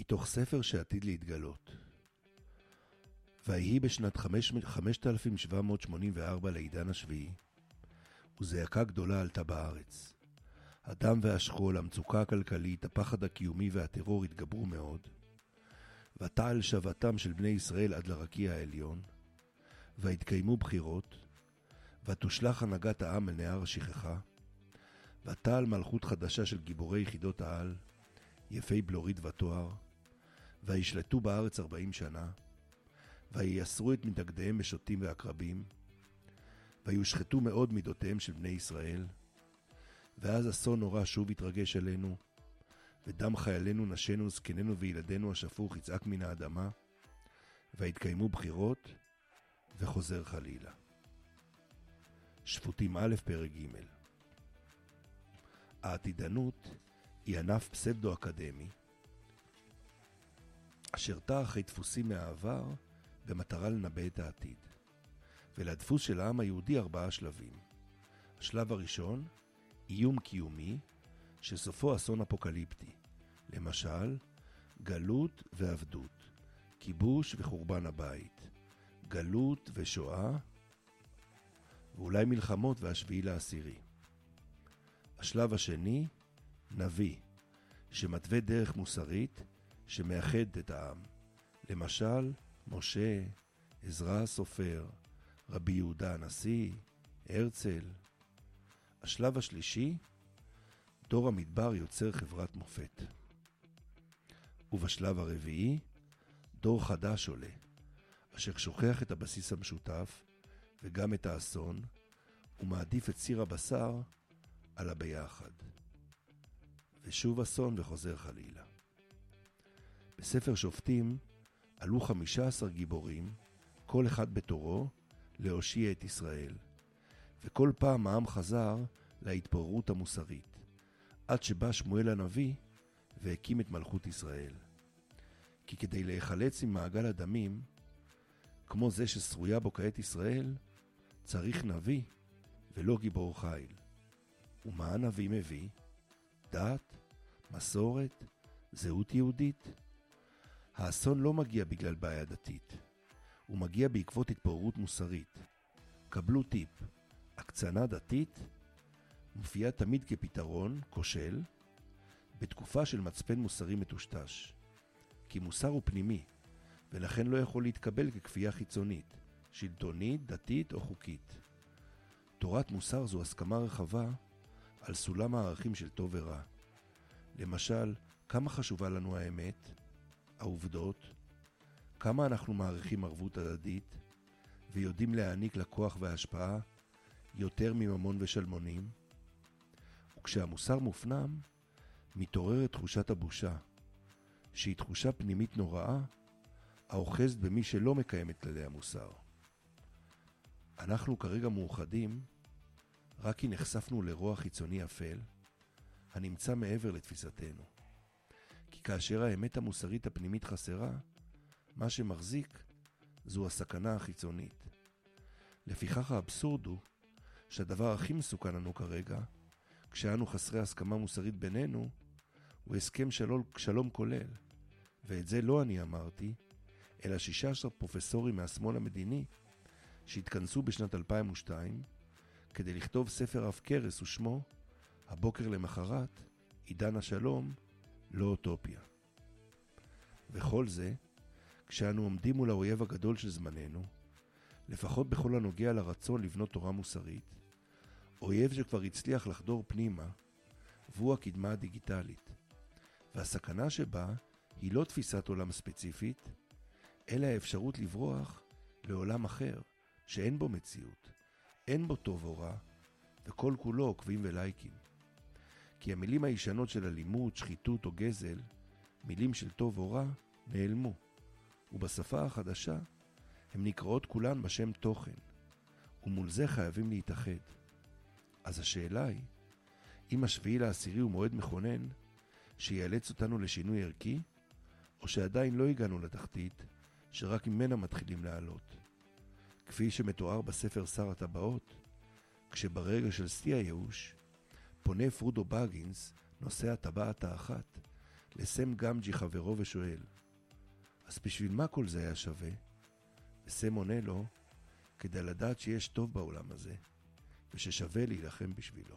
מתוך ספר שעתיד להתגלות. ויהי בשנת 5784 לעידן השביעי, וזעקה גדולה עלתה בארץ. הדם והשכול, המצוקה הכלכלית, הפחד הקיומי והטרור התגברו מאוד. ותעל שבתם של בני ישראל עד לרקיע העליון, והתקיימו בחירות, ותושלך הנהגת העם אל נהר השכחה, ותעל מלכות חדשה של גיבורי יחידות העל, יפי בלורית ותואר, וישלטו בארץ ארבעים שנה, וייסרו את מתנגדיהם בשוטים ועקרבים, ויושחתו מאוד מידותיהם של בני ישראל, ואז אסון נורא שוב יתרגש עלינו, ודם חיילינו, נשינו, זקנינו וילדינו השפוך יצעק מן האדמה, ויתקיימו בחירות, וחוזר חלילה. שפוטים א', פרק ג' העתידנות היא ענף פסבדו-אקדמי, אשר טע אחרי דפוסים מהעבר במטרה לנבא את העתיד. ולדפוס של העם היהודי ארבעה שלבים. השלב הראשון, איום קיומי, שסופו אסון אפוקליפטי. למשל, גלות ועבדות, כיבוש וחורבן הבית, גלות ושואה, ואולי מלחמות והשביעי לעשירי. השלב השני, נביא, שמתווה דרך מוסרית שמאחדת את העם. למשל, משה, עזרא הסופר, רבי יהודה הנשיא, הרצל. השלב השלישי, דור המדבר יוצר חברת מופת. ובשלב הרביעי, דור חדש עולה, אשר שוכח את הבסיס המשותף וגם את האסון, ומעדיף את סיר הבשר על הביחד. ושוב אסון וחוזר חלילה. בספר שופטים עלו חמישה עשר גיבורים, כל אחד בתורו, להושיע את ישראל. וכל פעם העם חזר להתפוררות המוסרית, עד שבא שמואל הנביא והקים את מלכות ישראל. כי כדי להיחלץ ממעגל הדמים, כמו זה ששרויה בו כעת ישראל, צריך נביא ולא גיבור חיל. ומה הנביא מביא? דת, מסורת, זהות יהודית. האסון לא מגיע בגלל בעיה דתית, הוא מגיע בעקבות התפוררות מוסרית. קבלו טיפ, הקצנה דתית מופיעה תמיד כפתרון כושל בתקופה של מצפן מוסרי מטושטש. כי מוסר הוא פנימי, ולכן לא יכול להתקבל ככפייה חיצונית, שלטונית, דתית או חוקית. תורת מוסר זו הסכמה רחבה על סולם הערכים של טוב ורע. למשל, כמה חשובה לנו האמת, העובדות, כמה אנחנו מעריכים ערבות הדדית, ויודעים להעניק לכוח וההשפעה יותר מממון ושלמונים. וכשהמוסר מופנם, מתעוררת תחושת הבושה, שהיא תחושה פנימית נוראה, האוחזת במי שלא מקיים את כללי המוסר. אנחנו כרגע מאוחדים רק כי נחשפנו לרוע חיצוני אפל, הנמצא מעבר לתפיסתנו. כי כאשר האמת המוסרית הפנימית חסרה, מה שמחזיק זו הסכנה החיצונית. לפיכך האבסורד הוא שהדבר הכי מסוכן לנו כרגע, כשאנו חסרי הסכמה מוסרית בינינו, הוא הסכם שלום, שלום כולל. ואת זה לא אני אמרתי, אלא 16 פרופסורים מהשמאל המדיני שהתכנסו בשנת 2002 כדי לכתוב ספר עב כרס ושמו הבוקר למחרת, עידן השלום, לא אוטופיה. וכל זה, כשאנו עומדים מול האויב הגדול של זמננו, לפחות בכל הנוגע לרצון לבנות תורה מוסרית, אויב שכבר הצליח לחדור פנימה, והוא הקדמה הדיגיטלית. והסכנה שבה היא לא תפיסת עולם ספציפית, אלא האפשרות לברוח לעולם אחר, שאין בו מציאות, אין בו טוב או רע, וכל כולו עוקבים ולייקים. כי המילים הישנות של אלימות, שחיתות או גזל, מילים של טוב או רע, נעלמו, ובשפה החדשה הן נקראות כולן בשם תוכן, ומול זה חייבים להתאחד. אז השאלה היא, אם השביעי לעשירי הוא מועד מכונן, שיאלץ אותנו לשינוי ערכי, או שעדיין לא הגענו לתחתית, שרק ממנה מתחילים לעלות. כפי שמתואר בספר שר הטבעות, כשברגע של שיא הייאוש, פונה פרודו בגינס, נושא הטבעת האחת, לסם גמג'י חברו ושואל, אז בשביל מה כל זה היה שווה? וסם עונה לו, כדי לדעת שיש טוב בעולם הזה, וששווה להילחם בשבילו.